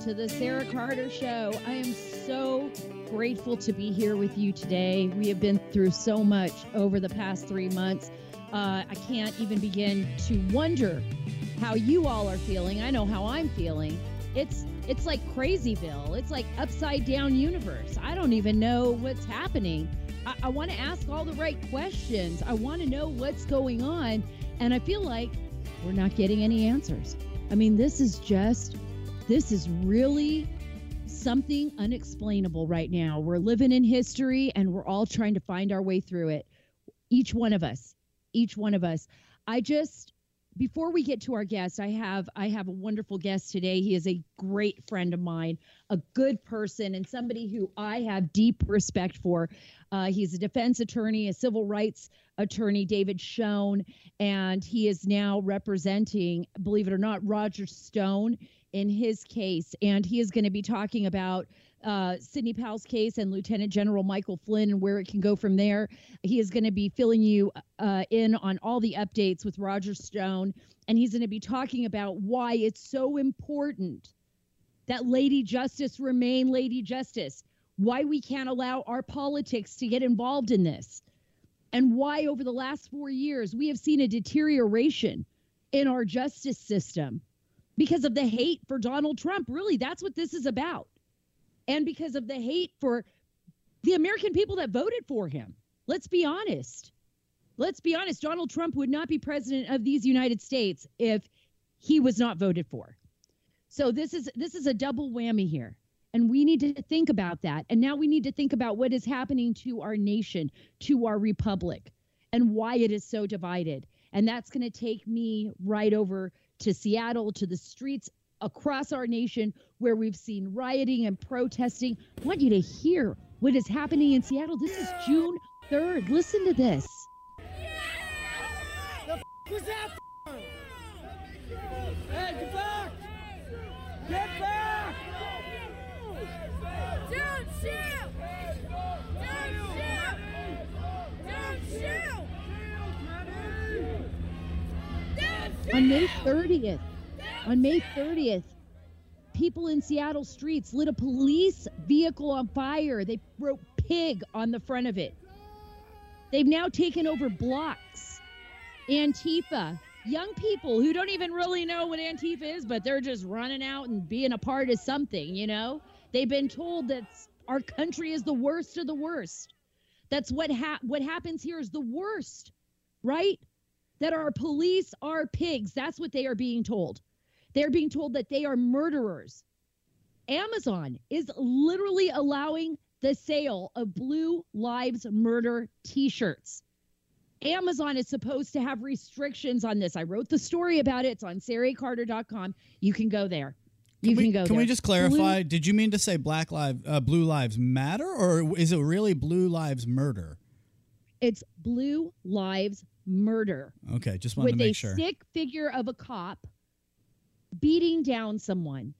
to the Sara Carter Show. I am so grateful to be here with you today. We have been through so much over the past three months. Uh, I can't even begin to wonder how you all are feeling. I know how I'm feeling. It's it's like Crazyville. It's like upside down universe. I don't even know what's happening. I, I want to ask all the right questions. I want to know what's going on, and I feel like we're not getting any answers. I mean, this is just, this is really something unexplainable right now. We're living in history and we're all trying to find our way through it. Each one of us, each one of us. I just, before we get to our guest, I have I have a wonderful guest today. He is a great friend of mine, a good person, and somebody who I have deep respect for. Uh, he's a defense attorney, a civil rights attorney, David Schoen, and he is now representing, believe it or not, Roger Stone in his case, and he is going to be talking about uh, Sidney Powell's case and Lieutenant General Michael Flynn and where it can go from there. He is going to be filling you uh, in on all the updates with Roger Stone, and he's going to be talking about why it's so important that Lady Justice remain Lady Justice, why we can't allow our politics to get involved in this, and why over the last four years we have seen a deterioration in our justice system because of the hate for Donald Trump. Really, that's what this is about and because of the hate for the American people that voted for him. Let's be honest. Let's be honest. Donald Trump would not be president of these United States if he was not voted for. So this is this is a double whammy here. And we need to think about that. And now we need to think about what is happening to our nation, to our republic, and why it is so divided. And that's going to take me right over to Seattle, to the streets across our nation where we've seen rioting and protesting. I want you to hear what is happening in Seattle. This is June 3rd. Listen to this. The was that? Hey, get back! Get back! On May 30th, on May 30th, people in Seattle streets lit a police vehicle on fire. They wrote pig on the front of it. They've now taken over blocks. Antifa, young people who don't even really know what Antifa is, but they're just running out and being a part of something, you know? They've been told that our country is the worst of the worst. That's what ha- what happens here is the worst, right? That our police are pigs. That's what they are being told. They're being told that they are murderers. Amazon is literally allowing the sale of Blue Lives Murder t shirts. Amazon is supposed to have restrictions on this. I wrote the story about it. It's on saracarter.com. You can go there. You can, can, we, go Can there. we just clarify? Did you mean to say Black Lives, uh, Blue Lives Matter, or is it really Blue Lives Murder? It's Blue Lives Murder. Okay, just wanted with to make sure a sure. stick figure of a cop beating down someone.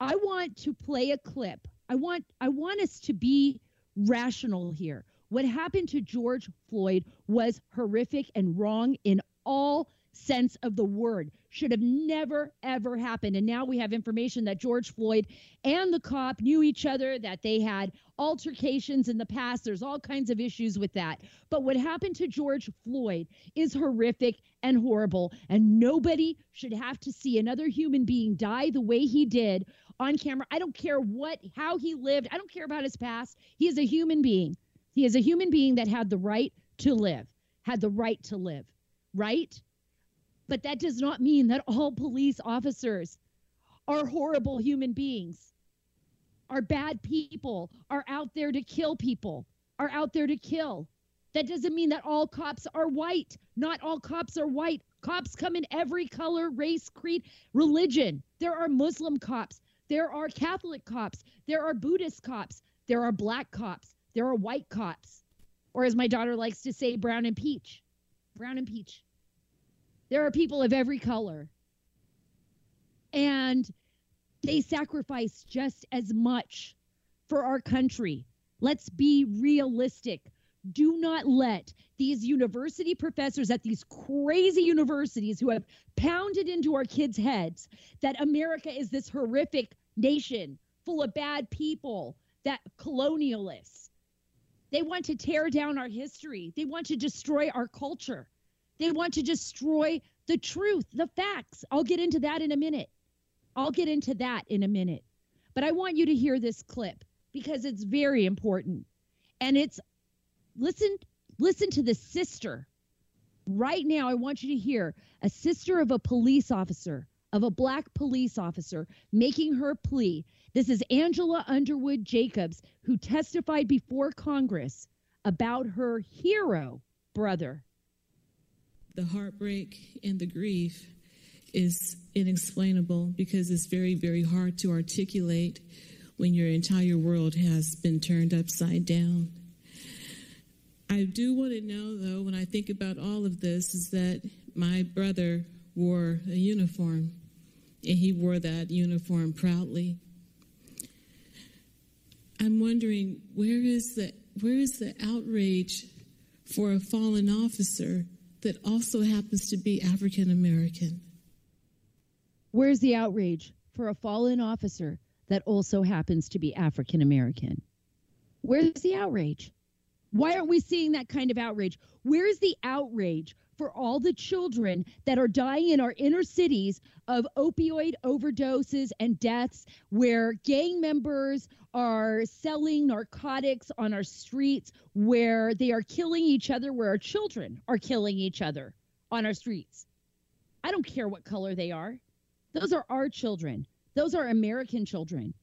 I want to play a clip. I want I want us to be rational here. What happened to George Floyd was horrific and wrong in all sense of the word. Should have never ever happened. And now we have information that George Floyd and the cop knew each other, that they had altercations in the past. There's all kinds of issues with that. But what happened to George Floyd is horrific and horrible. And nobody should have to see another human being die the way he did on camera. I don't care what, how he lived. I don't care about his past. He is a human being. He is a human being that had the right to live, had the right to live, right? But that does not mean that all police officers are horrible human beings, are bad people, are out there to kill people, are out there to kill. That doesn't mean that all cops are white. Not all cops are white. Cops come in every color, race, creed, religion. There are Muslim cops. There are Catholic cops. There are Buddhist cops. There are black cops. There are white cops. Or as my daughter likes to say, brown and peach. Brown and peach. There are people of every color. And they sacrifice just as much for our country. Let's be realistic. Do not let these university professors at these crazy universities who have pounded into our kids' heads that America is this horrific nation full of bad people, that colonialists. They want to tear down our history. They want to destroy our culture. They want to destroy the truth, the facts. I'll get into that in a minute. I'll get into that in a minute. But I want you to hear this clip because it's very important. And it's listen listen to the sister. Right now I want you to hear a sister of a police officer, of a black police officer making her plea. This is Angela Underwood Jacobs who testified before Congress about her hero brother. The heartbreak and the grief is inexplainable because it's very, very hard to articulate when your entire world has been turned upside down. I do want to know, though, when I think about all of this, is that my brother wore a uniform, and he wore that uniform proudly. I'm wondering where is the where is the outrage for a fallen officer that also happens to be African American? Where's the outrage for a fallen officer that also happens to be African American? Where's the outrage? Why aren't we seeing that kind of outrage? Where's the outrage for all the children that are dying in our inner cities of opioid overdoses and deaths, where gang members are selling narcotics on our streets, where they are killing each other, where our children are killing each other on our streets? I don't care what color they are. Those are our children. Those are American children.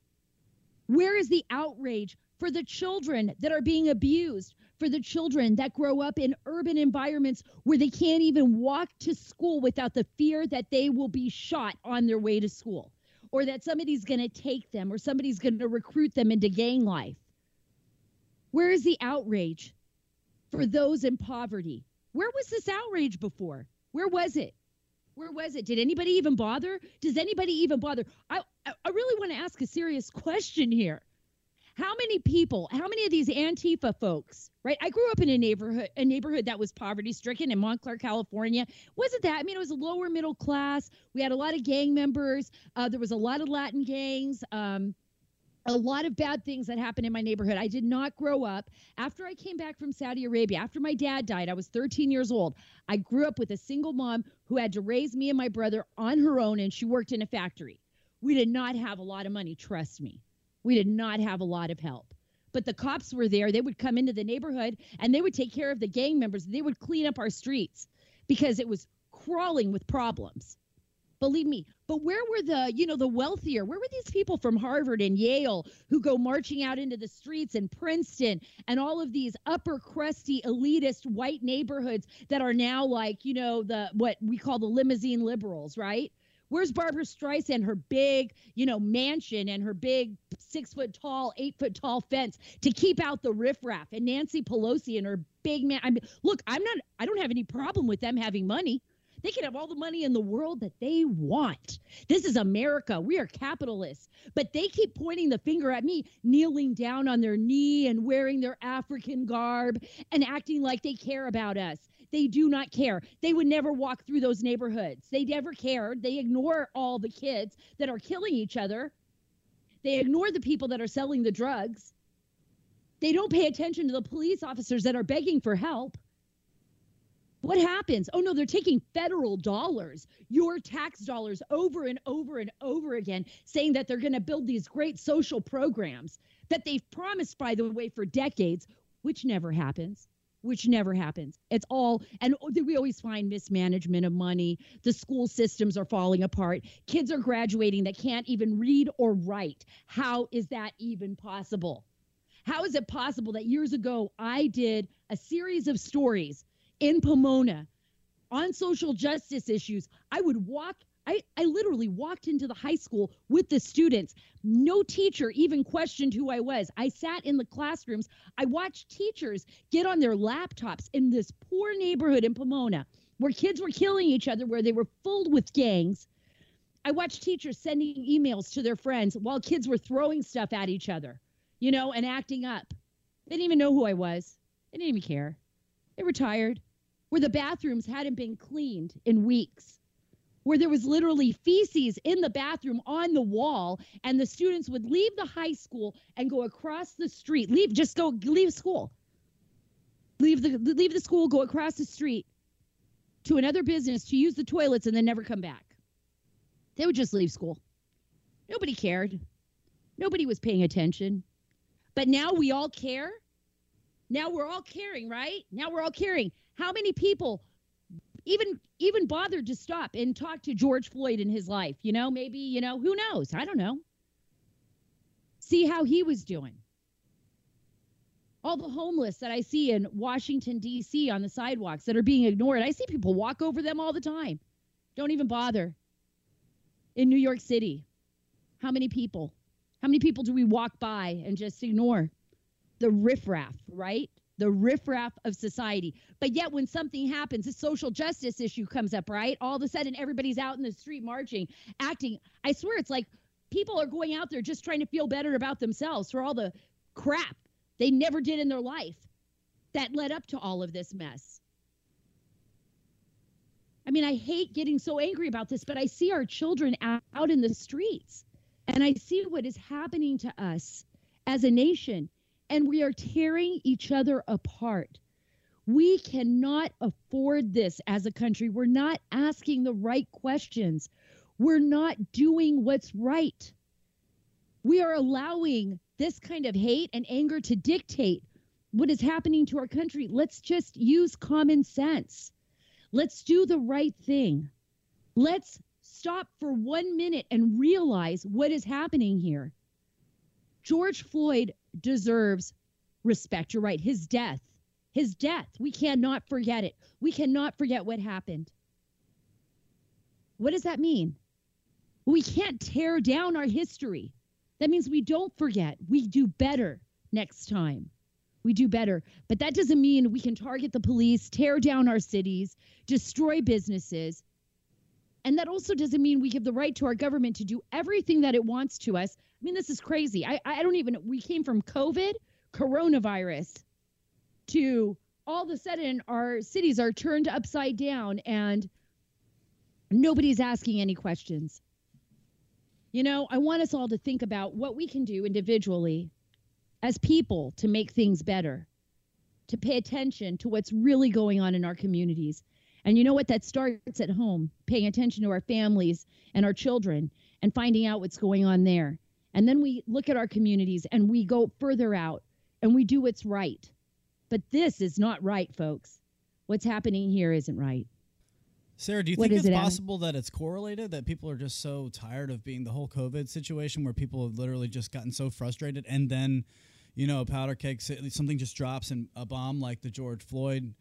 Where is the outrage for the children that are being abused, for the children that grow up in urban environments where they can't even walk to school without the fear that they will be shot on their way to school, or that somebody's going to take them, or somebody's going to recruit them into gang life? Where is the outrage for those in poverty? Where was this outrage before? Where was it? Where was it? Did anybody even bother? Does anybody even bother? I I really want to ask a serious question here. How many people, how many of these Antifa folks, right? I grew up in a neighborhood, a neighborhood that was poverty stricken in Montclair, California. Wasn't that? I mean, it was a lower middle class. We had a lot of gang members. Uh, there was a lot of Latin gangs. Um, a lot of bad things that happened in my neighborhood. I did not grow up. After I came back from Saudi Arabia, after my dad died, I was 13 years old. I grew up with a single mom who had to raise me and my brother on her own, and she worked in a factory. We did not have a lot of money, trust me. We did not have a lot of help. But the cops were there. They would come into the neighborhood and they would take care of the gang members. They would clean up our streets because it was crawling with problems believe me but where were the you know the wealthier where were these people from harvard and yale who go marching out into the streets in princeton and all of these upper crusty elitist white neighborhoods that are now like you know the what we call the limousine liberals right Where's Barbra Streisand, her big, you know, mansion and her big six foot tall, eight foot tall fence to keep out the riffraff and Nancy Pelosi and her big man? I mean, look, I'm not, I don't have any problem with them having money. They can have all the money in the world that they want. This is America. We are capitalists. But they keep pointing the finger at me, kneeling down on their knee and wearing their African garb and acting like they care about us. They do not care. They would never walk through those neighborhoods. They never cared. They ignore all the kids that are killing each other. They ignore the people that are selling the drugs. They don't pay attention to the police officers that are begging for help. What happens? Oh no, they're taking federal dollars, your tax dollars, over and over and over again, saying that they're going to build these great social programs that they've promised, by the way, for decades, which never happens. Which never happens. It's all, and we always find mismanagement of money. The school systems are falling apart. Kids are graduating that can't even read or write. How is that even possible? How is it possible that years ago I did a series of stories in Pomona on social justice issues. I would walk, I, I literally walked into the high school with the students. No teacher even questioned who I was. I sat in the classrooms. I watched teachers get on their laptops in this poor neighborhood in Pomona where kids were killing each other, where they were filled with gangs. I watched teachers sending emails to their friends while kids were throwing stuff at each other, you know, and acting up. They didn't even know who I was. They didn't even care. They were tired where the bathrooms hadn't been cleaned in weeks, where there was literally feces in the bathroom on the wall and the students would leave the high school and go across the street. Leave just go leave school. Leave the leave the school go across the street to another business to use the toilets and then never come back. They would just leave school. Nobody cared. Nobody was paying attention. But now we all care. Now we're all caring right? Now we're all caring. How many people even even bothered to stop and talk to George Floyd in his life. You know, maybe, you know, who knows? I don't know. See how he was doing. All the homeless that I see in Washington, D.C. on the sidewalks that are being ignored. I see people walk over them all the time. Don't even bother. In New York City, how many people? How many people do we walk by and just ignore? The riffraff, right? The riffraff of society. But yet, when something happens, a social justice issue comes up, right? All of a sudden, everybody's out in the street marching, acting. I swear, it's like people are going out there just trying to feel better about themselves for all the crap they never did in their life that led up to all of this mess. I mean, I hate getting so angry about this, but I see our children out in the streets and I see what is happening to us as a nation and we are tearing each other apart. We cannot afford this as a country. We're not asking the right questions. We're not doing what's right. We are allowing this kind of hate and anger to dictate what is happening to our country. Let's just use common sense. Let's do the right thing. Let's stop for one minute and realize what is happening here. George Floyd deserves respect. You're right. His death, his death, we cannot forget it. We cannot forget what happened. What does that mean? We can't tear down our history. That means we don't forget. We do better next time. We do better. But that doesn't mean we can target the police, tear down our cities, destroy businesses. And that also doesn't mean we give the right to our government to do everything that it wants to us I mean, this is crazy. I, I don't even, we came from COVID, coronavirus, to all of a sudden our cities are turned upside down and nobody's asking any questions. You know, I want us all to think about what we can do individually as people to make things better, to pay attention to what's really going on in our communities. And you know what? That starts at home, paying attention to our families and our children and finding out what's going on there. And then we look at our communities and we go further out and we do what's right. But this is not right, folks. What's happening here isn't right. Sara, do you What think it's it, possible that it's correlated that people are just so tired of being the whole COVID situation where people have literally just gotten so frustrated and then, you know, a powder keg, something just drops and a bomb like the George Floyd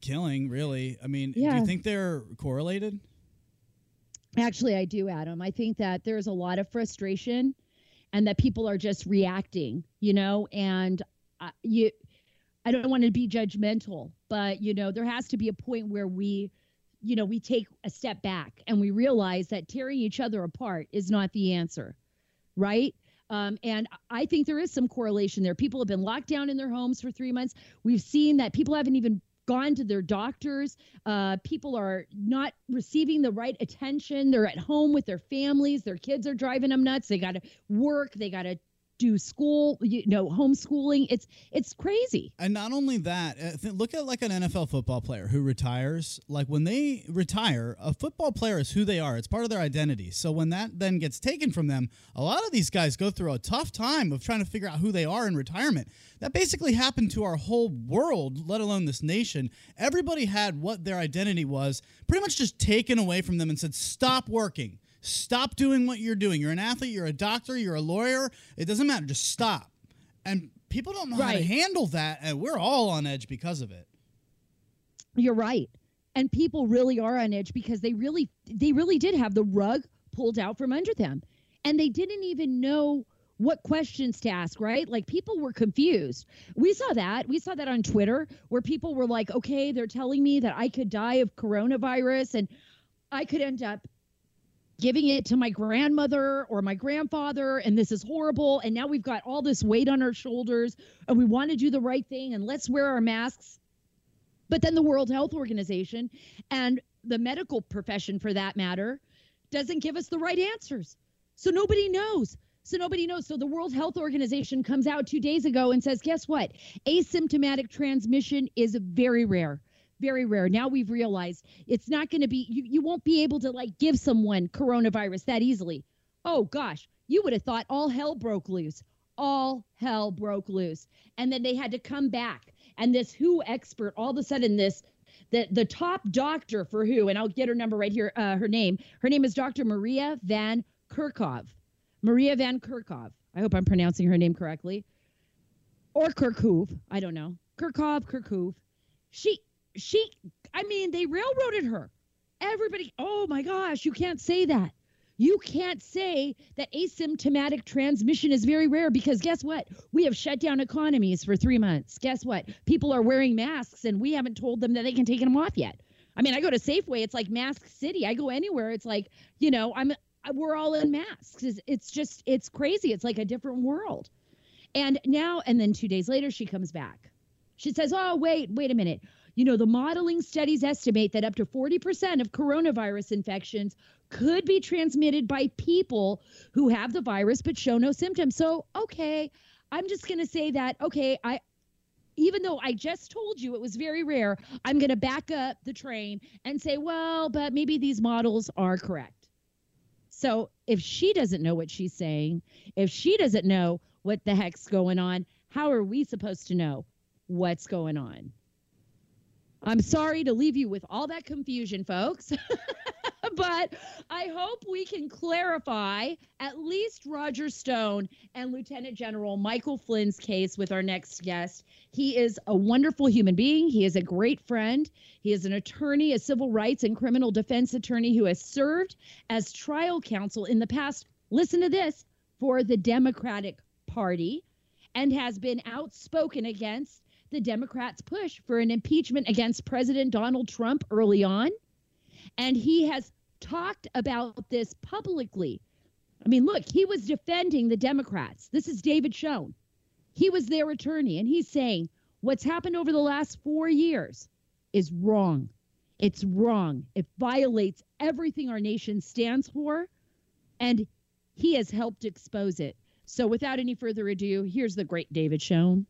killing, really? I mean, do you think they're correlated? Actually, I do, Adam. I think that there's a lot of frustration and that people are just reacting, you know, and uh, you I don't want to be judgmental, but you know, there has to be a point where we you know, we take a step back and we realize that tearing each other apart is not the answer, right? Um, and I think there is some correlation there. People have been locked down in their homes for three months. We've seen that people haven't even gone to their doctors. Uh, people are not receiving the right attention. They're at home with their families. Their kids are driving them nuts. They got to work. They got to do school, you know, homeschooling. It's it's crazy. And not only that, uh, look at like an NFL football player who retires. Like when they retire, a football player is who they are. It's part of their identity. So when that then gets taken from them, a lot of these guys go through a tough time of trying to figure out who they are in retirement. That basically happened to our whole world, let alone this nation. Everybody had what their identity was pretty much just taken away from them and said, "Stop working." Stop doing what you're doing. You're an athlete, you're a doctor, you're a lawyer. It doesn't matter. Just stop. And people don't know how to handle that, and we're all on edge because of it. You're right. And people really are on edge because they really they really did have the rug pulled out from under them. And they didn't even know what questions to ask, right? Like people were confused. We saw that. We saw that on Twitter where people were like, "Okay, they're telling me that I could die of coronavirus and I could end up giving it to my grandmother or my grandfather and this is horrible and now we've got all this weight on our shoulders and we want to do the right thing and let's wear our masks but then the World Health Organization and the medical profession for that matter, doesn't give us the right answers. So nobody knows. So nobody knows. So the World Health Organization comes out two days ago and says, guess what? Asymptomatic transmission is very rare. Very rare. Now we've realized it's not going to be, you, you won't be able to like give someone coronavirus that easily. Oh gosh, you would have thought all hell broke loose. All hell broke loose. And then they had to come back. And this WHO expert, all of a sudden, this the the top doctor for WHO, and I'll get her number right here, uh, her name. Her name is Dr. Maria Van Kerkhove. Maria Van Kerkhove. I hope I'm pronouncing her name correctly. Or Kerkhove. I don't know. Kerkhove, Kerkhove. She she I mean, they railroaded her. Everybody, oh my gosh, you can't say that. You can't say that asymptomatic transmission is very rare because guess what? We have shut down economies for three months. Guess what? People are wearing masks and we haven't told them that they can take them off yet. I mean, I go to Safeway, it's like Mask City. I go anywhere, it's like, you know, I'm we're all in masks. It's, it's just it's crazy. It's like a different world. And now and then 2 days later she comes back. She says, "Oh, wait, wait a minute. You know, the modeling studies estimate that up to 40% of coronavirus infections could be transmitted by people who have the virus but show no symptoms. So, okay, I'm just going to say that, okay, I, even though I just told you it was very rare, I'm going to back up the train and say, well, but maybe these models are correct. So if she doesn't know what she's saying, if she doesn't know what the heck's going on, how are we supposed to know what's going on? I'm sorry to leave you with all that confusion, folks. but I hope we can clarify at least Roger Stone and Lieutenant General Michael Flynn's case with our next guest. He is a wonderful human being. He is a great friend. He is an attorney, a civil rights and criminal defense attorney who has served as trial counsel in the past. Listen to this for the Democratic Party and has been outspoken against the Democrats' push for an impeachment against President Donald Trump early on. And he has talked about this publicly. I mean, look, he was defending the Democrats. This is David Schoen. He was their attorney, and he's saying what's happened over the last four years is wrong. It's wrong. It violates everything our nation stands for, and he has helped expose it. So, without any further ado, here's the great David Schoen.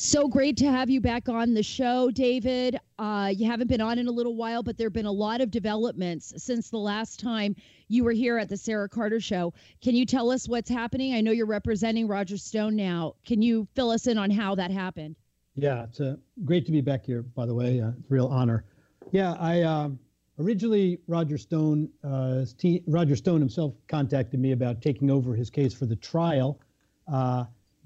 So great to have you back on the show, David. Uh, you haven't been on in a little while, but there have been a lot of developments since the last time you were here at the Sara Carter Show. Can you tell us what's happening? I know you're representing Roger Stone now. Can you fill us in on how that happened? Yeah, it's uh, great to be back here, by the way. Uh, it's a real honor. Yeah, I uh, originally, Roger Stone, uh, Roger Stone himself contacted me about taking over his case for the trial.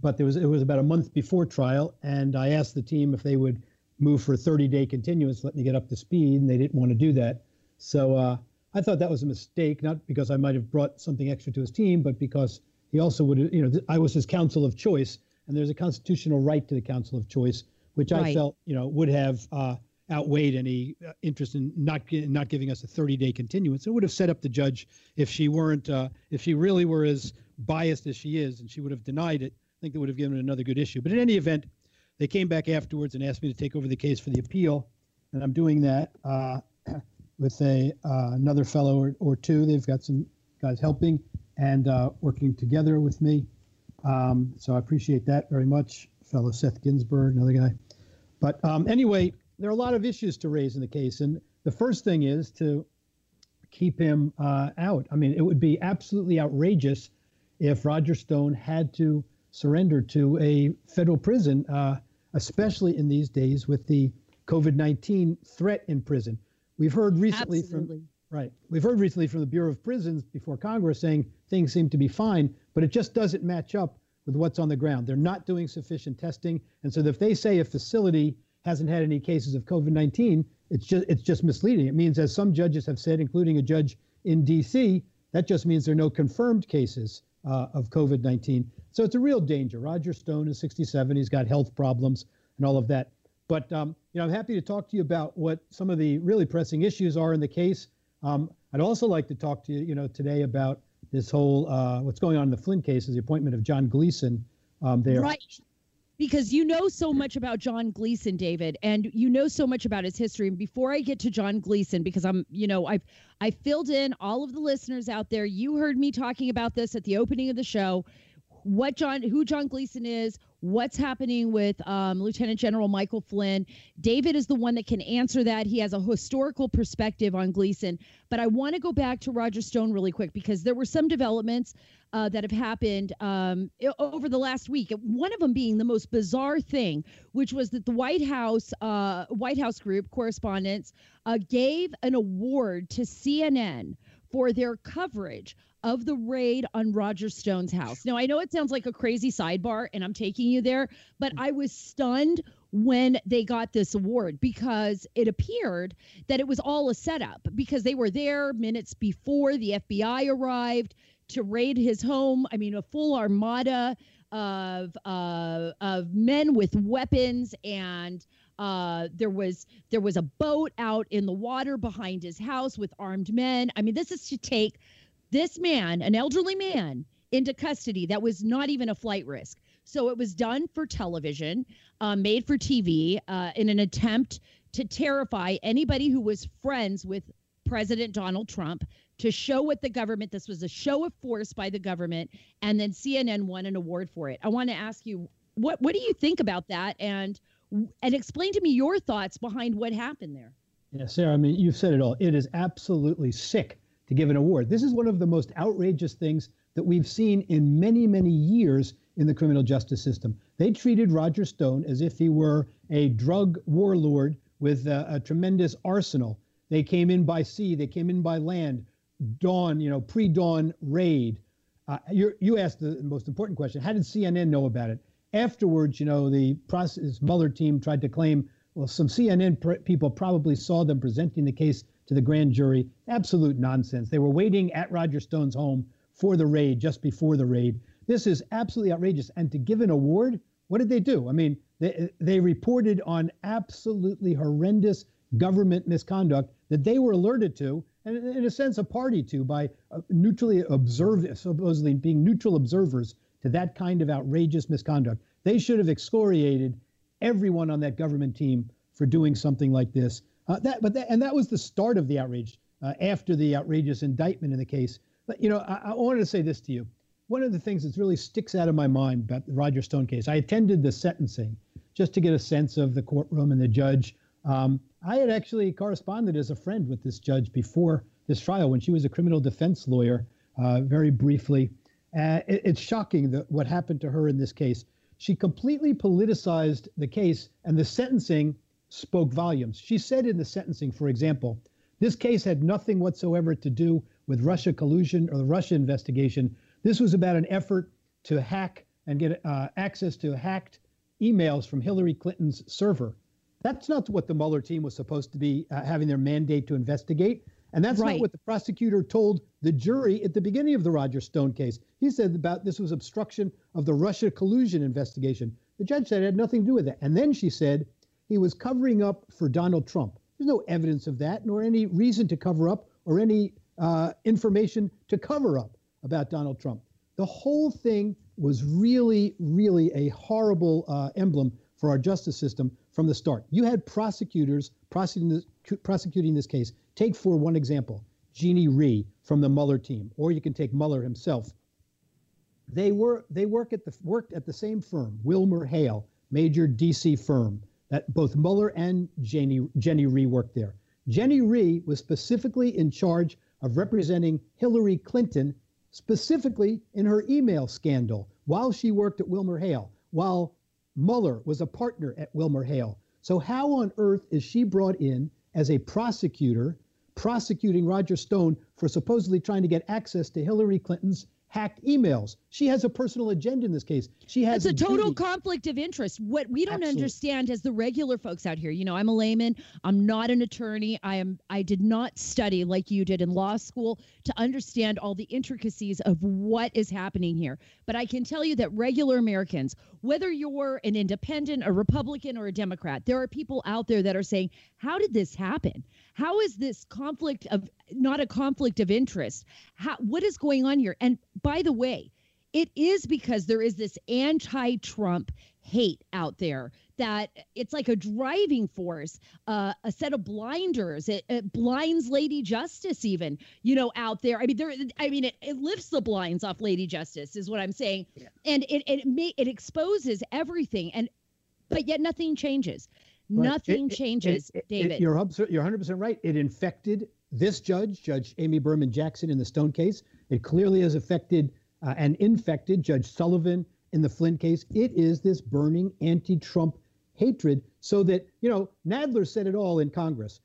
But there was it was about a month before trial, and I asked the team if they would move for a 30-day continuance, let me get up to speed, and they didn't want to do that. So uh, I thought that was a mistake, not because I might have brought something extra to his team, but because he also would, you know, I was his counsel of choice, and there's a constitutional right to the counsel of choice, which right. I felt, you know, would have uh, outweighed any uh, interest in not not giving us a 30-day continuance. It would have set up the judge if she weren't, uh, if she really were as biased as she is, and she would have denied it think that would have given another good issue. But in any event, they came back afterwards and asked me to take over the case for the appeal, and I'm doing that uh, with a uh, another fellow or, or, two. They've got some guys helping and uh, working together with me. Um, so I appreciate that very much, fellow Seth Ginsberg, another guy. But um, anyway, there are a lot of issues to raise in the case, and the first thing is to keep him uh, out. I mean, it would be absolutely outrageous if Roger Stone had to surrender to a federal prison, uh, especially in these days with the COVID 19 threat in prison. We've heard recently Absolutely. from right. We've heard recently from the Bureau of Prisons before Congress saying things seem to be fine, but it just doesn't match up with what's on the ground. They're not doing sufficient testing, and so if they say a facility hasn't had any cases of COVID-19, it's just it's just misleading. It means, as some judges have said, including a judge in D.C., that just means there are no confirmed cases uh, of COVID-19. So it's a real danger. Roger Stone is 67. He's got health problems and all of that. But um, you know, I'm happy to talk to you about what some of the really pressing issues are in the case. Um, I'd also like to talk to you, you know, today about this whole uh, what's going on in the Flynn case, is the appointment of John Gleeson um, there. Right. Because you know so much about John Gleeson, David, and you know so much about his history. And before I get to John Gleeson, because I'm, you know, I've I filled in all of the listeners out there. You heard me talking about this at the opening of the show. What John, who John Gleeson is, what's happening with um, Lieutenant General Michael Flynn. David is the one that can answer that. He has a historical perspective on Gleeson. But I want to go back to Roger Stone really quick because there were some developments uh, that have happened um, over the last week. One of them being the most bizarre thing, which was that the White House uh, White House group correspondents uh, gave an award to CNN for their coverage of the raid on Roger Stone's house. Now, I know it sounds like a crazy sidebar, and I'm taking you there, but I was stunned when they got this award because it appeared that it was all a setup because they were there minutes before the FBI arrived to raid his home. I mean, a full armada of uh, of men with weapons and uh, there was there was a boat out in the water behind his house with armed men. I mean, this is to take this man, an elderly man, into custody that was not even a flight risk. So it was done for television, uh, made for TV, uh, in an attempt to terrify anybody who was friends with President Donald Trump to show what the government this was a show of force by the government and then CNN won an award for it. I want to ask you what what do you think about that and and explain to me your thoughts behind what happened there. Yeah, Sara, I mean, you've said it all. It is absolutely sick to give an award. This is one of the most outrageous things that we've seen in many, many years in the criminal justice system. They treated Roger Stone as if he were a drug warlord with a, a tremendous arsenal. They came in by sea, they came in by land, dawn, you know, pre-dawn raid. Uh, you asked the most important question: How did CNN know about it? Afterwards, you know, the process Mueller team tried to claim, well, some CNN pr- people probably saw them presenting the case to the grand jury. Absolute nonsense. They were waiting at Roger Stone's home for the raid, just before the raid. This is absolutely outrageous. And to give an award, what did they do? I mean, they, they reported on absolutely horrendous government misconduct that they were alerted to, and in a sense, a party to by uh, neutrally observed, supposedly being neutral observers to that kind of outrageous misconduct. They should have excoriated everyone on that government team for doing something like this. Uh, that, but that, and that was the start of the outrage uh, after the outrageous indictment in the case. But you know, I, I, wanted to say this to you. One of the things that really sticks out of my mind about the Roger Stone case, I attended the sentencing just to get a sense of the courtroom and the judge. Um, I had actually corresponded as a friend with this judge before this trial when she was a criminal defense lawyer, uh, very briefly. Uh, it, it's shocking that what happened to her in this case. She completely politicized the case, and the sentencing spoke volumes. She said in the sentencing, for example, this case had nothing whatsoever to do with Russia collusion or the Russia investigation. This was about an effort to hack and get uh, access to hacked emails from Hillary Clinton's server. That's not what the Mueller team was supposed to be uh, having their mandate to investigate. And that's right. not what the prosecutor told the jury at the beginning of the Roger Stone case. He said about this was obstruction of the Russia collusion investigation. The judge said it had nothing to do with that. And then she said he was covering up for Donald Trump. There's no evidence of that, nor any reason to cover up or any uh, information to cover up about Donald Trump. The whole thing was really, really a horrible uh, emblem for our justice system from the start. You had prosecutors prosecuting this, prosecuting this case. Take for one example, Jeannie Rhee from the Mueller team, or you can take Mueller himself. They were they work at the worked at the same firm, Wilmer Hale, major DC firm that both Mueller and Jenny, Jenny Rhee worked there. Jenny Rhee was specifically in charge of representing Hillary Clinton, specifically in her email scandal, while she worked at Wilmer Hale, while Mueller was a partner at Wilmer Hale. So, how on earth is she brought in as a prosecutor prosecuting Roger Stone for supposedly trying to get access to Hillary Clinton's hacked emails. She has a personal agenda in this case. She has it's a, a total duty. conflict of interest. What we don't Absolutely. understand as the regular folks out here, you know, I'm a layman. I'm not an attorney. I am. I did not study like you did in law school to understand all the intricacies of what is happening here. But I can tell you that regular Americans, whether you're an independent, a Republican, or a Democrat, there are people out there that are saying, "How did this happen? How is this conflict of not a conflict of interest? How, what is going on here?" And by the way, it is because there is this anti-Trump hate out there that it's like a driving force, uh, a set of blinders. It, it, blinds Lady Justice even, you know, out there. I mean, there. I mean, it, it lifts the blinds off Lady Justice, is what I'm saying, yeah. and it it may, it exposes everything, and but yet nothing changes. Nothing changes, David. you're you're 100 percent right. It infected this judge, Judge Amy Berman Jackson, in the Stone case. It clearly has affected uh, and infected Judge Sullivan in the Flynn case. It is this burning anti-Trump hatred so that, you know, Nadler said it all in Congress.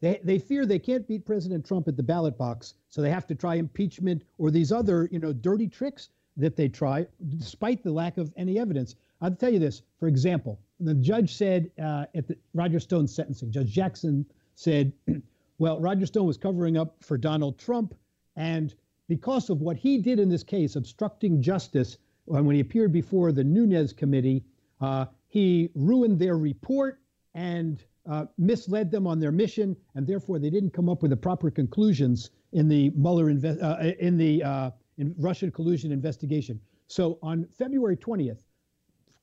They, they fear they can't beat President Trump at the ballot box, so they have to try impeachment or these other, you know, dirty tricks that they try, despite the lack of any evidence. I'll tell you this. For example, the judge said uh, at the Roger Stone sentencing, Judge Jackson said, well, Roger Stone was covering up for Donald Trump, and because of what he did in this case, obstructing justice, when he appeared before the Nunes committee, uh, he ruined their report and uh, misled them on their mission, and therefore they didn't come up with the proper conclusions in the Mueller inve- uh, in the uh, in Russian collusion investigation. So on February 20th,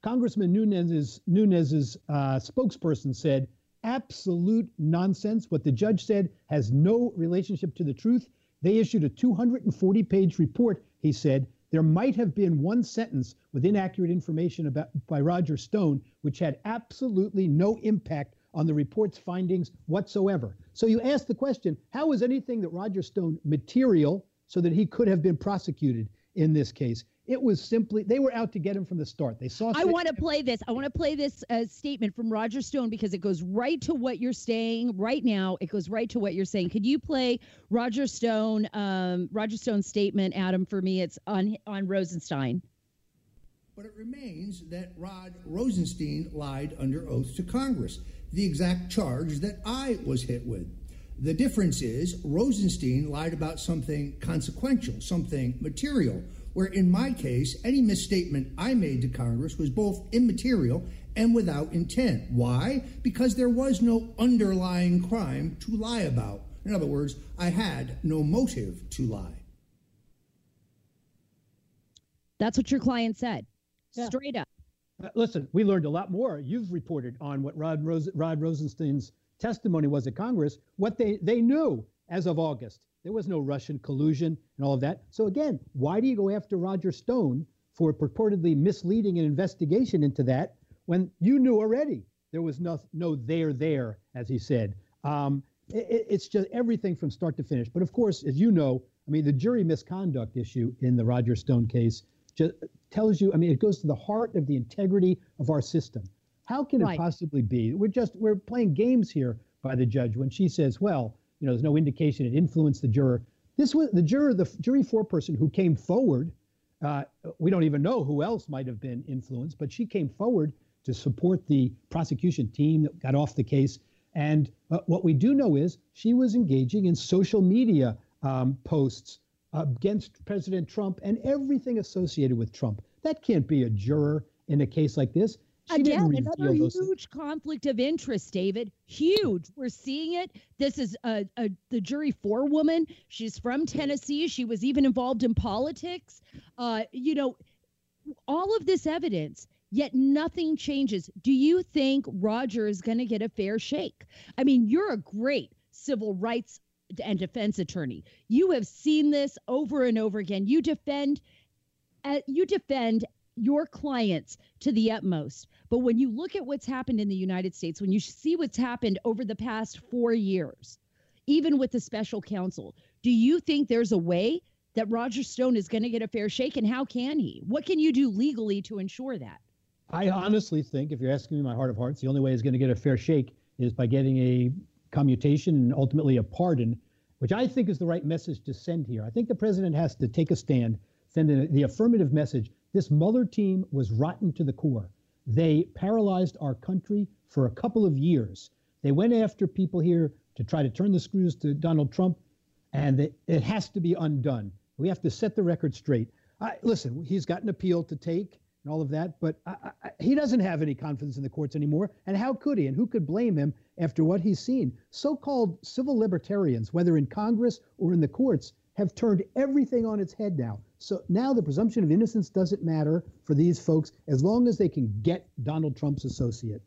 Congressman Nunes's Nunes's uh, spokesperson said, "Absolute nonsense. What the judge said has no relationship to the truth." They issued a 240-page report. He said there might have been one sentence with inaccurate information about by Roger Stone, which had absolutely no impact on the report's findings whatsoever. So you ask the question, how is anything that Roger Stone material so that he could have been prosecuted in this case? It was simply they were out to get him from the start. They saw. I want to play this. I want to play this uh, statement from Roger Stone because it goes right to what you're saying right now. It goes right to what you're saying. Could you play Roger Stone? Um, Roger Stone's statement, Adam, for me, it's on on Rosenstein. But it remains that Rod Rosenstein lied under oath to Congress, the exact charge that I was hit with. The difference is Rosenstein lied about something consequential, something material where in my case, any misstatement I made to Congress was both immaterial and without intent. Why? Because there was no underlying crime to lie about. In other words, I had no motive to lie. That's what your client said. Yeah. Straight up. Uh, listen, we learned a lot more. You've reported on what Rod, Rose, Rod Rosenstein's testimony was at Congress, what they, they knew as of August. There was no Russian collusion and all of that. So again, why do you go after Roger Stone for purportedly misleading an investigation into that when you knew already there was no, no there there, as he said? Um, it, it's just everything from start to finish. But of course, as you know, I mean, the jury misconduct issue in the Roger Stone case just tells you, I mean, it goes to the heart of the integrity of our system. How can right. it possibly be? We're just, we're playing games here by the judge when she says, well, you know, there's no indication it influenced the juror. This was the juror, the jury foreperson who came forward. Uh, we don't even know who else might have been influenced, but she came forward to support the prosecution team that got off the case. And uh, what we do know is she was engaging in social media um, posts against President Trump and everything associated with Trump. That can't be a juror in a case like this. She Again, another huge conflict of interest, David. Huge. We're seeing it. This is a, a the jury forewoman. She's from Tennessee. She was even involved in politics. Uh, you know, all of this evidence, yet nothing changes. Do you think Roger is going to get a fair shake? I mean, you're a great civil rights and defense attorney. You have seen this over and over again. You defend uh, you defend your clients to the utmost. But when you look at what's happened in the United States, when you see what's happened over the past four years, even with the special counsel, do you think there's a way that Roger Stone is going to get a fair shake? And how can he? What can you do legally to ensure that? I honestly think, if you're asking me my heart of hearts, the only way he's going to get a fair shake is by getting a commutation and ultimately a pardon, which I think is the right message to send here. I think the president has to take a stand, send the affirmative message this Mueller team was rotten to the core. They paralyzed our country for a couple of years. They went after people here to try to turn the screws to Donald Trump, and it, it has to be undone. We have to set the record straight. I, listen, he's got an appeal to take and all of that, but I, I, he doesn't have any confidence in the courts anymore. And how could he? And who could blame him after what he's seen? So called civil libertarians, whether in Congress or in the courts, have turned everything on its head now. So now the presumption of innocence doesn't matter for these folks as long as they can get Donald Trump's associate,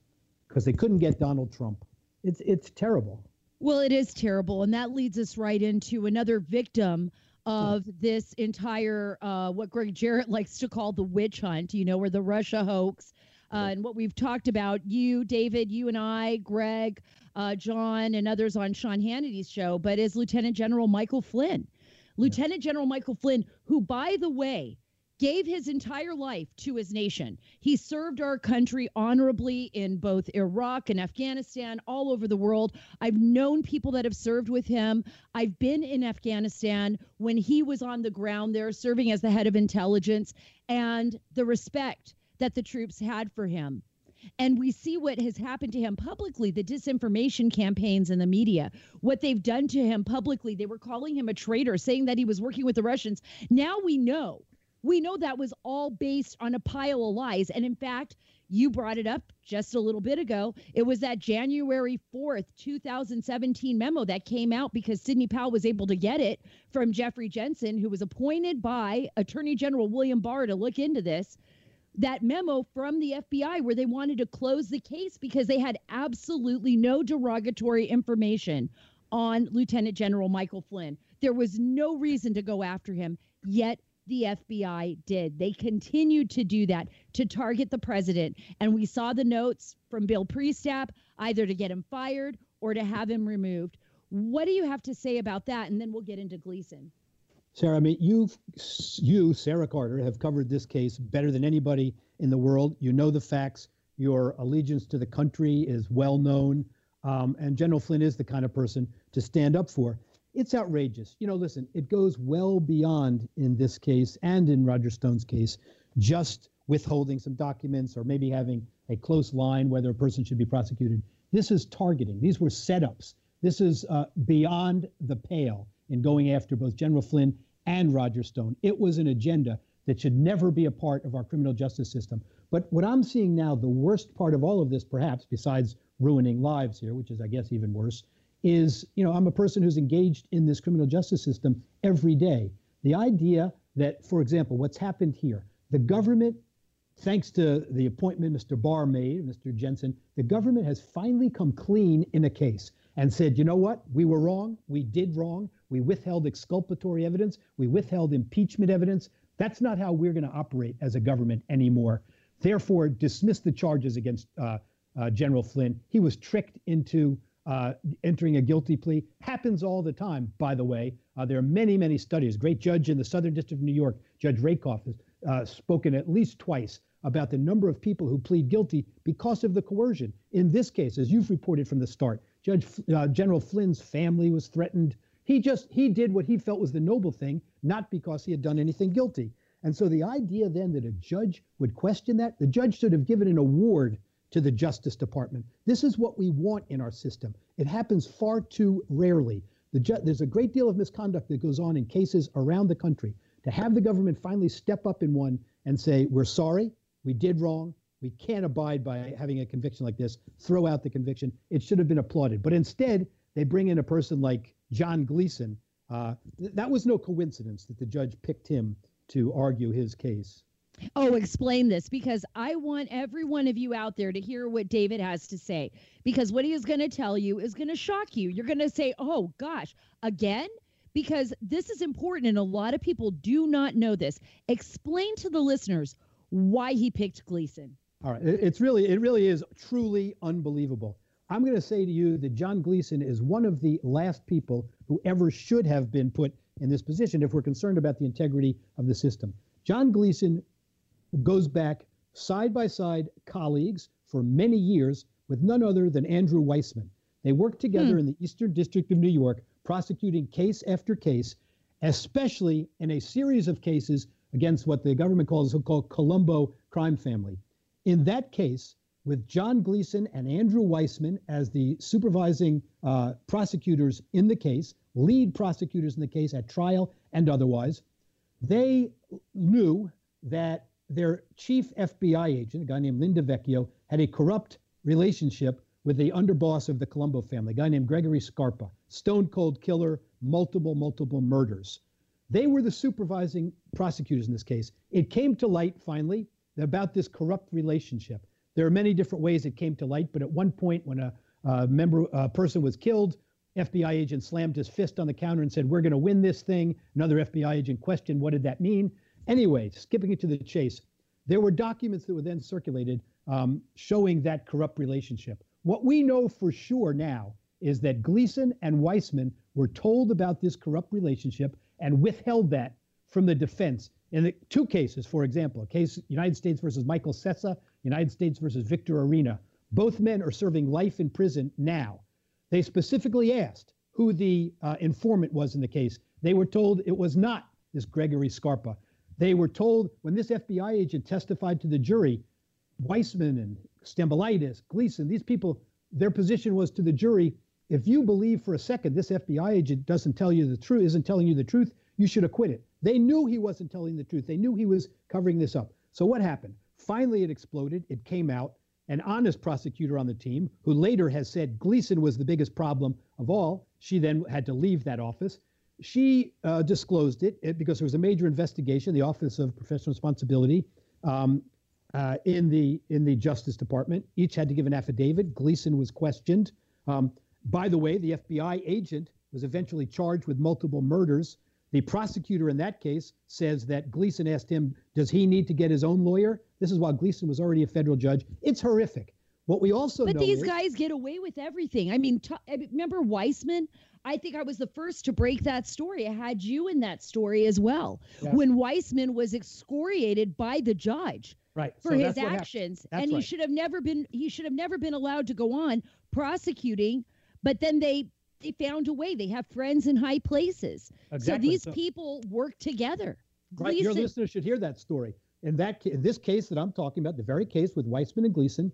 because they couldn't get Donald Trump. It's it's terrible. Well, it is terrible, and that leads us right into another victim of this entire uh, what Gregg Jarrett likes to call the witch hunt. You know, where the Russia hoax. Uh, and what we've talked about, you, David, you and I, Greg, uh, John, and others on Sean Hannity's show, but is Lieutenant General Michael Flynn. Lieutenant General Michael Flynn, who, by the way, gave his entire life to his nation. He served our country honorably in both Iraq and Afghanistan, all over the world. I've known people that have served with him. I've been in Afghanistan when he was on the ground there serving as the head of intelligence, and the respect that the troops had for him. And we see what has happened to him publicly the disinformation campaigns in the media, what they've done to him publicly. They were calling him a traitor, saying that he was working with the Russians. Now we know. We know that was all based on a pile of lies. And in fact, you brought it up just a little bit ago. It was that January 4th, 2017 memo that came out because Sidney Powell was able to get it from Jeffrey Jensen, who was appointed by Attorney General William Barr to look into this that memo from the FBI where they wanted to close the case because they had absolutely no derogatory information on Lieutenant General Michael Flynn. There was no reason to go after him, yet the FBI did. They continued to do that to target the president. And we saw the notes from Bill Priestap either to get him fired or to have him removed. What do you have to say about that? And then we'll get into Gleeson. Sara, I mean, you, you, Sara Carter, have covered this case better than anybody in the world. You know the facts. Your allegiance to the country is well known. Um, and General Flynn is the kind of person to stand up for. It's outrageous. You know, listen, it goes well beyond in this case and in Roger Stone's case, just withholding some documents or maybe having a close line whether a person should be prosecuted. This is targeting. These were setups. This is uh, beyond the pale in going after both General Flynn and Roger Stone. It was an agenda that should never be a part of our criminal justice system. But what I'm seeing now, the worst part of all of this, perhaps, besides ruining lives here, which is, I guess, even worse, is, you know, I'm a person who's engaged in this criminal justice system every day. The idea that, for example, what's happened here, the government, thanks to the appointment Mr. Barr made, Mr. Jensen, the government has finally come clean in a case and said, you know what, we were wrong, we did wrong, we withheld exculpatory evidence, we withheld impeachment evidence. That's not how we're going to operate as a government anymore. Therefore, dismiss the charges against uh, uh, General Flynn. He was tricked into uh, entering a guilty plea. Happens all the time, by the way. Uh, there are many, many studies. Great judge in the Southern District of New York, Judge Rakoff, has uh, spoken at least twice about the number of people who plead guilty because of the coercion. In this case, as you've reported from the start, Judge uh, General Flynn's family was threatened. He just he did what he felt was the noble thing, not because he had done anything guilty. And so the idea then that a judge would question that, the judge should have given an award to the Justice Department. This is what we want in our system. It happens far too rarely. The ju- there's a great deal of misconduct that goes on in cases around the country. To have the government finally step up in one and say, we're sorry, we did wrong, we can't abide by having a conviction like this, throw out the conviction, it should have been applauded. But instead, they bring in a person like John Gleeson. Uh, th- that was no coincidence that the judge picked him to argue his case. Oh, explain this because I want every one of you out there to hear what David has to say. Because what he is going to tell you is going to shock you. You're going to say, oh gosh, again? Because this is important and a lot of people do not know this. Explain to the listeners why he picked Gleeson. All right, it's really, it really is truly unbelievable. I'm going to say to you that John Gleeson is one of the last people who ever should have been put in this position if we're concerned about the integrity of the system. John Gleeson goes back side by side colleagues for many years with none other than Andrew Weissmann. They worked together hmm. in the Eastern District of New York, prosecuting case after case, especially in a series of cases against what the government calls the so-called Colombo crime family. In that case, with John Gleeson and Andrew Weissmann as the supervising uh, prosecutors in the case, lead prosecutors in the case at trial and otherwise, they knew that their chief FBI agent, a guy named Lin DeVecchio, had a corrupt relationship with the underboss of the Colombo family, a guy named Gregory Scarpa, stone cold killer, multiple, multiple murders. They were the supervising prosecutors in this case. It came to light finally about this corrupt relationship. There are many different ways it came to light, but at one point, when a, a member, a person was killed, FBI agent slammed his fist on the counter and said, "We're going to win this thing." Another FBI agent questioned, "What did that mean?" Anyway, skipping it to the chase, there were documents that were then circulated um, showing that corrupt relationship. What we know for sure now is that Gleeson and Weissmann were told about this corrupt relationship and withheld that from the defense in the two cases. For example, a case United States versus Michael Sessa, United States versus Victor Orena. Both men are serving life in prison now. They specifically asked who the uh, informant was in the case. They were told it was not this Gregory Scarpa. They were told when this FBI agent testified to the jury, Weissmann and Stambolitis, Gleeson, these people, their position was to the jury, if you believe for a second this FBI agent doesn't tell you the truth, isn't telling you the truth, you should acquit it. They knew he wasn't telling the truth. They knew he was covering this up. So what happened? Finally, it exploded. It came out. An honest prosecutor on the team, who later has said Gleeson was the biggest problem of all, she then had to leave that office. She uh, disclosed it, it, because there was a major investigation, the Office of Professional Responsibility, um, uh, in the in the Justice Department. Each had to give an affidavit. Gleeson was questioned. Um, by the way, the FBI agent was eventually charged with multiple murders. The prosecutor in that case says that Gleeson asked him, "Does he need to get his own lawyer?" This is while Gleeson was already a federal judge. It's horrific. What we also but these is, guys get away with everything. I mean, t- remember Weissmann? I think I was the first to break that story. I had you in that story as well. Yeah. When Weissmann was excoriated by the judge right for so his that's what happened. actions, and he right. should have never been he should have never been allowed to go on prosecuting. But then they they found a way. They have friends in high places. Exactly. So these So- people work together. Right, your Gleeson- listeners should hear that story. In that, in this case that I'm talking about, the very case with Weissmann and Gleeson,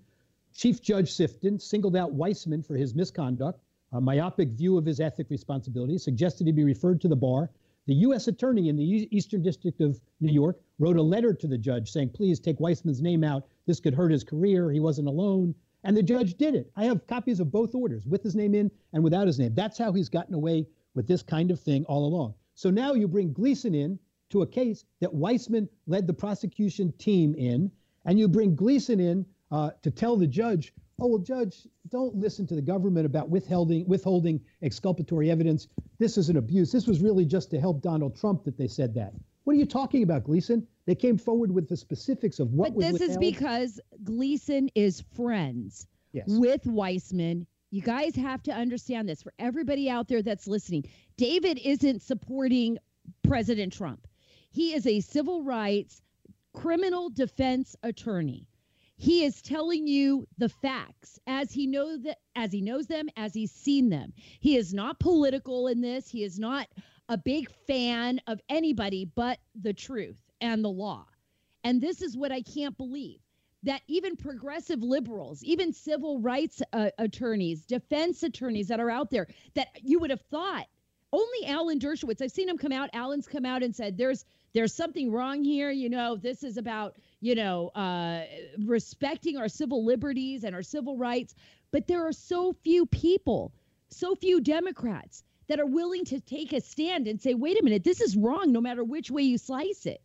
Chief Judge Sifton singled out Weissmann for his misconduct, a myopic view of his ethic responsibilities, suggested he be referred to the bar. The U.S. Attorney in the Eastern District of New York wrote a letter to the judge saying, "Please take Weissmann's name out. This could hurt his career. He wasn't alone." And the judge did it. I have copies of both orders, with his name in and without his name. That's how he's gotten away with this kind of thing all along. So now you bring Gleeson in to a case that Weissmann led the prosecution team in, and you bring Gleeson in uh, to tell the judge, "Oh well, judge, don't listen to the government about withholding withholding exculpatory evidence. This is an abuse. This was really just to help Donald Trump that they said that." What are you talking about, Gleeson? They came forward with the specifics of what But this is because Gleeson is friends Yes. with Weissmann. You guys have to understand this for everybody out there that's listening. David isn't supporting President Trump. He is a civil rights criminal defense attorney. He is telling you the facts as he knows that as he knows them, as he's seen them. He is not political in this. He is not a big fan of anybody but the truth and the law. And this is what I can't believe that even progressive liberals, even civil rights uh, attorneys, defense attorneys that are out there, that you would have thought only Alan Dershowitz. I've seen him come out. Alan's come out and said, "There's there's something wrong here. You know, this is about you know uh, respecting our civil liberties and our civil rights." But there are so few people, so few Democrats that are willing to take a stand and say, "Wait a minute, this is wrong." No matter which way you slice it.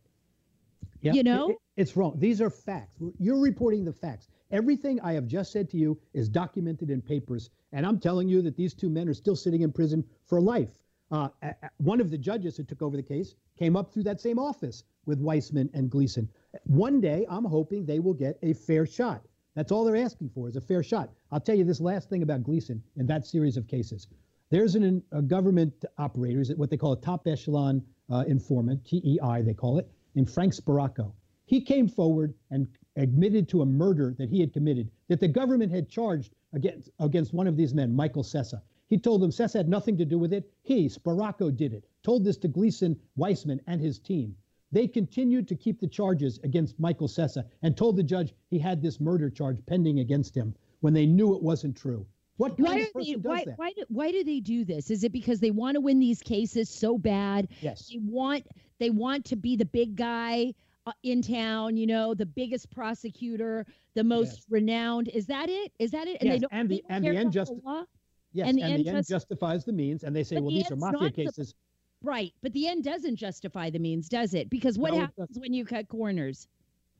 You know? it- it's wrong. These are facts. You're reporting the facts. Everything I have just said to you is documented in papers, and I'm telling you that these two men are still sitting in prison for life. Uh, one of the judges who took over the case came up through that same office with Weissmann and Gleeson. One day, I'm hoping they will get a fair shot. That's all they're asking for is a fair shot. I'll tell you this last thing about Gleeson in that series of cases. There's an, a government operator, is what they call a top echelon uh, informant, TEI, they call it, named Frank Sparaco. He came forward and admitted to a murder that he had committed, that the government had charged against, against one of these men, Michael Sessa. He told them Sessa had nothing to do with it. He, Sparaco, did it. Told this to Gleeson, Weissmann, and his team. They continued to keep the charges against Michael Sessa and told the judge he had this murder charge pending against him when they knew it wasn't true. What kind Why are they, does why, that? why, do, why do they do this? Is it because they want to win these cases so bad? Yes. They want they want to be the big guy uh, in town, you know, the biggest prosecutor, the most Yes. renowned. Is that it? Is that it? And Yes, they don't and the- and the end just- law? Yes, and and the the, end end just- justifies the means, and they say, well, the these are mafia not the- cases. Right, but the end doesn't justify the means, does it? Because what No, happens when you cut corners?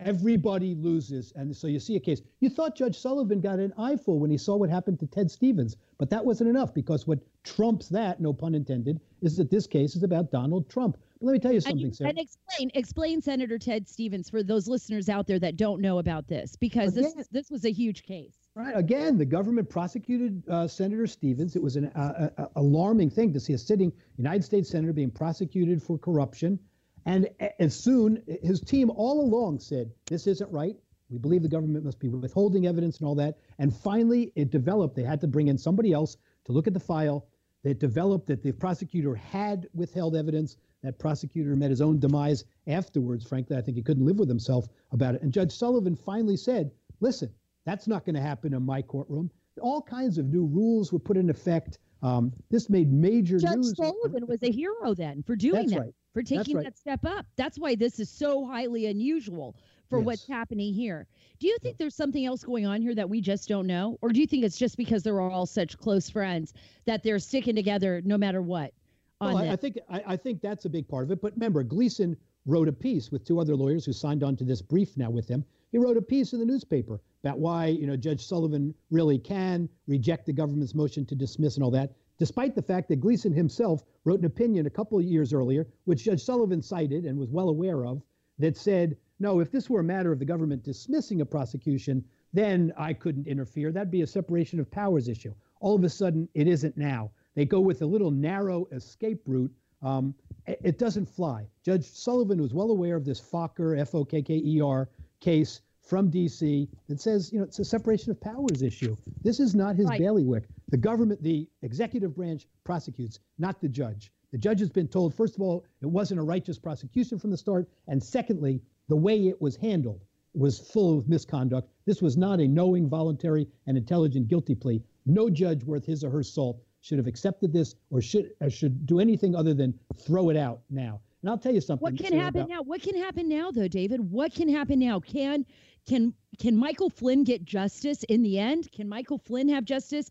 Everybody loses. And so you see a case. You thought Judge Sullivan got an eyeful when he saw what happened to Ted Stevens, but that wasn't enough because what trumps that, no pun intended, is that this case is about Donald Trump. But let me tell you And, something, you- Sara. and explain, explain Senator Ted Stevens for those listeners out there that don't know about this, because this this was a huge case. Right. Again, the government prosecuted uh, Senator Stevens. It was an uh, uh, alarming thing to see a sitting United States senator being prosecuted for corruption. And as soon, his team all along said, this isn't right. We believe the government must be withholding evidence and all that. And finally, it developed. They had to bring in somebody else to look at the file. It developed that the prosecutor had withheld evidence. That prosecutor met his own demise afterwards. Frankly, I think he couldn't live with himself about it. And Judge Sullivan finally said, listen, that's not going to happen in my courtroom. All kinds of new rules were put in effect. Um, this made major Judge news. Judge Sullivan was a hero then for doing That's that, right. For taking right. that step up. That's why this is so highly unusual for what's happening here. Do you think there's something else going on here that we just don't know, or do you think it's just because they're all such close friends that they're sticking together no matter what? Oh, on Well, I, I think I, I think that's a big part of it. But remember, Gleeson wrote a piece with two other lawyers who signed on to this brief now with him. He wrote a piece in the newspaper about why you know Judge Sullivan really can reject the government's motion to dismiss and all that, despite the fact that Gleeson himself wrote an opinion a couple of years earlier, which Judge Sullivan cited and was well aware of, that said, no, if this were a matter of the government dismissing a prosecution, then I couldn't interfere. That'd be a separation of powers issue. All of a sudden, it isn't now. They go with a little narrow escape route. Um, it, doesn't fly. Judge Sullivan was well aware of this Fokker, F O K K E R case from D.C. that says, you know, it's a separation of powers issue. This is not his Right. bailiwick. The government, the executive branch prosecutes, not the judge. The judge has been told, first of all, it wasn't a righteous prosecution from the start, and secondly, the way it was handled was full of misconduct. This was not a knowing, voluntary, and intelligent guilty plea. No judge worth his or her salt should have accepted this or should or should do anything other than throw it out now. And I'll tell you something. What can happen about- now? What can happen now, though, David? What can happen now? Can can can Michael Flynn get justice in the end? Can Michael Flynn have justice?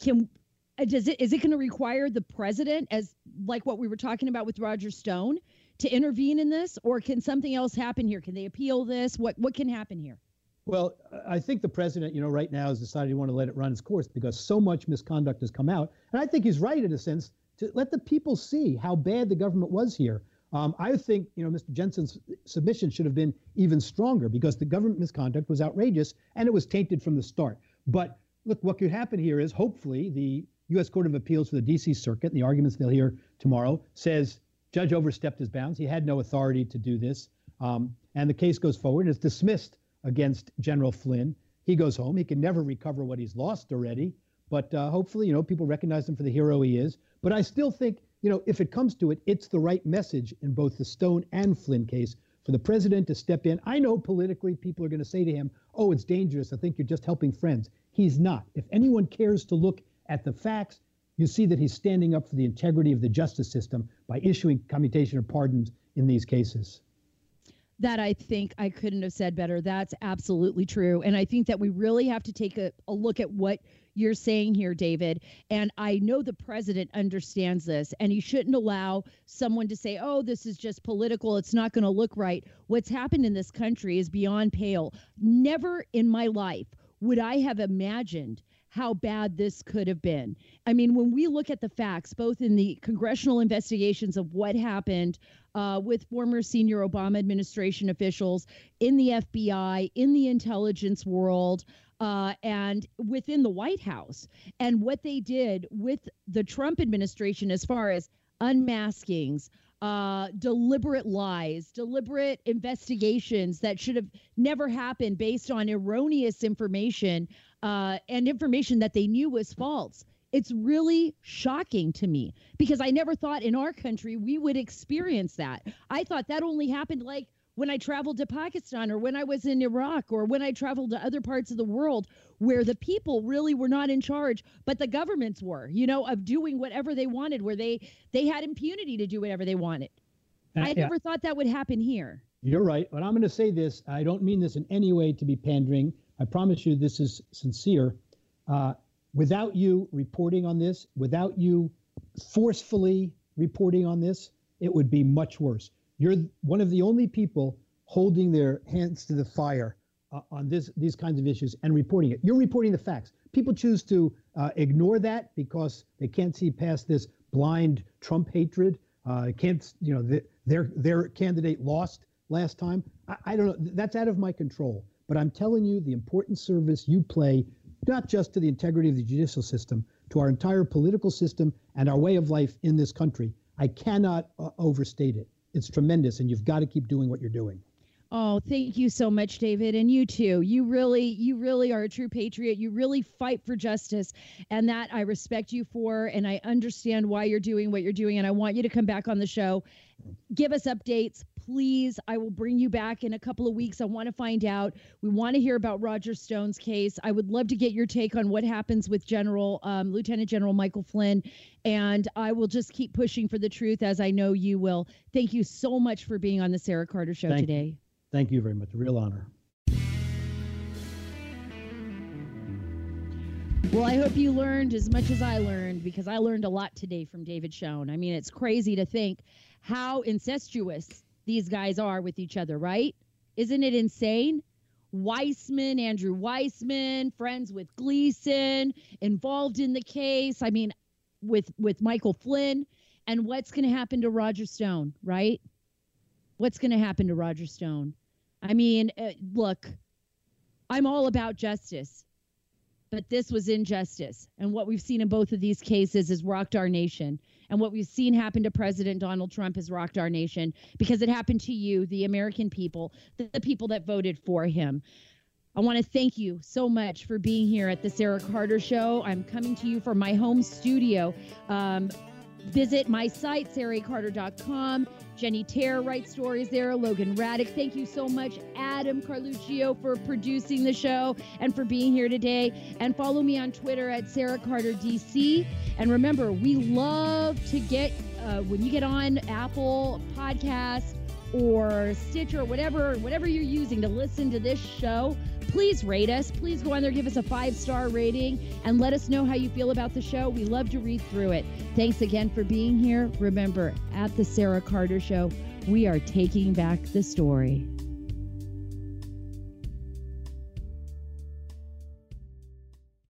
Can uh, does it is it going to require the president, as like what we were talking about with Roger Stone, to intervene in this, or can something else happen here? Can they appeal this? What what can happen here? Well, I think the president, you know, right now has decided he want to let it run its course because so much misconduct has come out, and I think he's right in a sense to let the people see how bad the government was here. Um, I think, you know, Mr. Jensen's submission should have been even stronger because the government misconduct was outrageous and it was tainted from the start. But look, what could happen here is hopefully the U.S. Court of Appeals for the D.C. Circuit, the arguments they'll hear tomorrow, says judge overstepped his bounds. He had no authority to do this, um, and the case goes forward and is dismissed against General Flynn. He goes home. He can never recover what he's lost already. But uh, hopefully, you know, people recognize him for the hero he is. But I still think, you know, if it comes to it, it's the right message in both the Stone and Flynn case for the president to step in. I know politically people are going to say to him, oh, it's dangerous. I think you're just helping friends. He's not. If anyone cares to look at the facts, you see that he's standing up for the integrity of the justice system by issuing commutation of pardons in these cases. That I think I couldn't have said better. That's absolutely true. And I think that we really have to take a, a look at what you're saying here, David. And I know the president understands this, and he shouldn't allow someone to say, oh, this is just political. It's not going to look right. What's happened in this country is beyond pale. Never in my life would I have imagined how bad this could have been. I mean, when we look at the facts, both in the congressional investigations of what happened uh, with former senior Obama administration officials in the FBI, in the intelligence world, uh, and within the White House, and what they did with the Trump administration as far as unmaskings, uh, deliberate lies, deliberate investigations that should have never happened based on erroneous information uh, and information that they knew was false. It's really shocking to me because I never thought in our country we would experience that. I thought that only happened like when I traveled to Pakistan or when I was in Iraq or when I traveled to other parts of the world where the people really were not in charge, but the governments were, you know, of doing whatever they wanted, where they they had impunity to do whatever they wanted. Uh, I yeah. never thought that would happen here. You're right. But I'm going to say this. I don't mean this in any way to be pandering. I promise you this is sincere. Uh, without you reporting on this, without you forcefully reporting on this, it would be much worse. You're one of the only people holding their hands to the fire uh, on this these kinds of issues and reporting it. You're reporting the facts. People choose to uh, ignore that because they can't see past this blind Trump hatred. Uh, can't you know the, their their candidate lost last time? I, I don't know. That's out of my control. But I'm telling you, the important service you play, not just to the integrity of the judicial system, to our entire political system and our way of life in this country. I cannot uh, overstate it. It's tremendous, and you've got to keep doing what you're doing. Oh, thank you so much, David. And you too. You really, you really are a true patriot. You really fight for justice. And that I respect you for. And I understand why you're doing what you're doing. And I want you to come back on the show. Give us updates, please. I will bring you back in a couple of weeks. I want to find out. We want to hear about Roger Stone's case. I would love to get your take on what happens with General, um, Lieutenant General Michael Flynn. And I will just keep pushing for the truth as I know you will. Thank you so much for being on the Sara Carter Show Thank today. You. Thank you very much. A real honor. Well, I hope you learned as much as I learned because I learned a lot today from David Schoen. I mean, it's crazy to think how incestuous these guys are with each other, right? Isn't it insane? Weissmann, Andrew Weissmann, friends with Gleeson, involved in the case. I mean, with with Michael Flynn, and what's going to happen to Roger Stone, right? What's going to happen to Roger Stone? I mean, uh, look, I'm all about justice, but this was injustice. And what we've seen in both of these cases has rocked our nation. And what we've seen happen to President Donald Trump has rocked our nation because it happened to you, the American people, the, people that voted for him. I want to thank you so much for being here at the Sara Carter Show. I'm coming to you from my home studio. Um, visit my site, saracarter.com. Jenny Terre writes stories there. Logan Raddick, thank you so much. Adam Carluccio for producing the show and for being here today. And follow me on Twitter at Sara Carter DC. And remember, we love to get uh, when you get on Apple Podcasts or Stitcher or whatever whatever you're using to listen to this show please rate us. Please go on there, give us a five star rating, and let us know how you feel about the show. We love to read through it. Thanks again for being here. Remember, at the Sara Carter Show, we are taking back the story.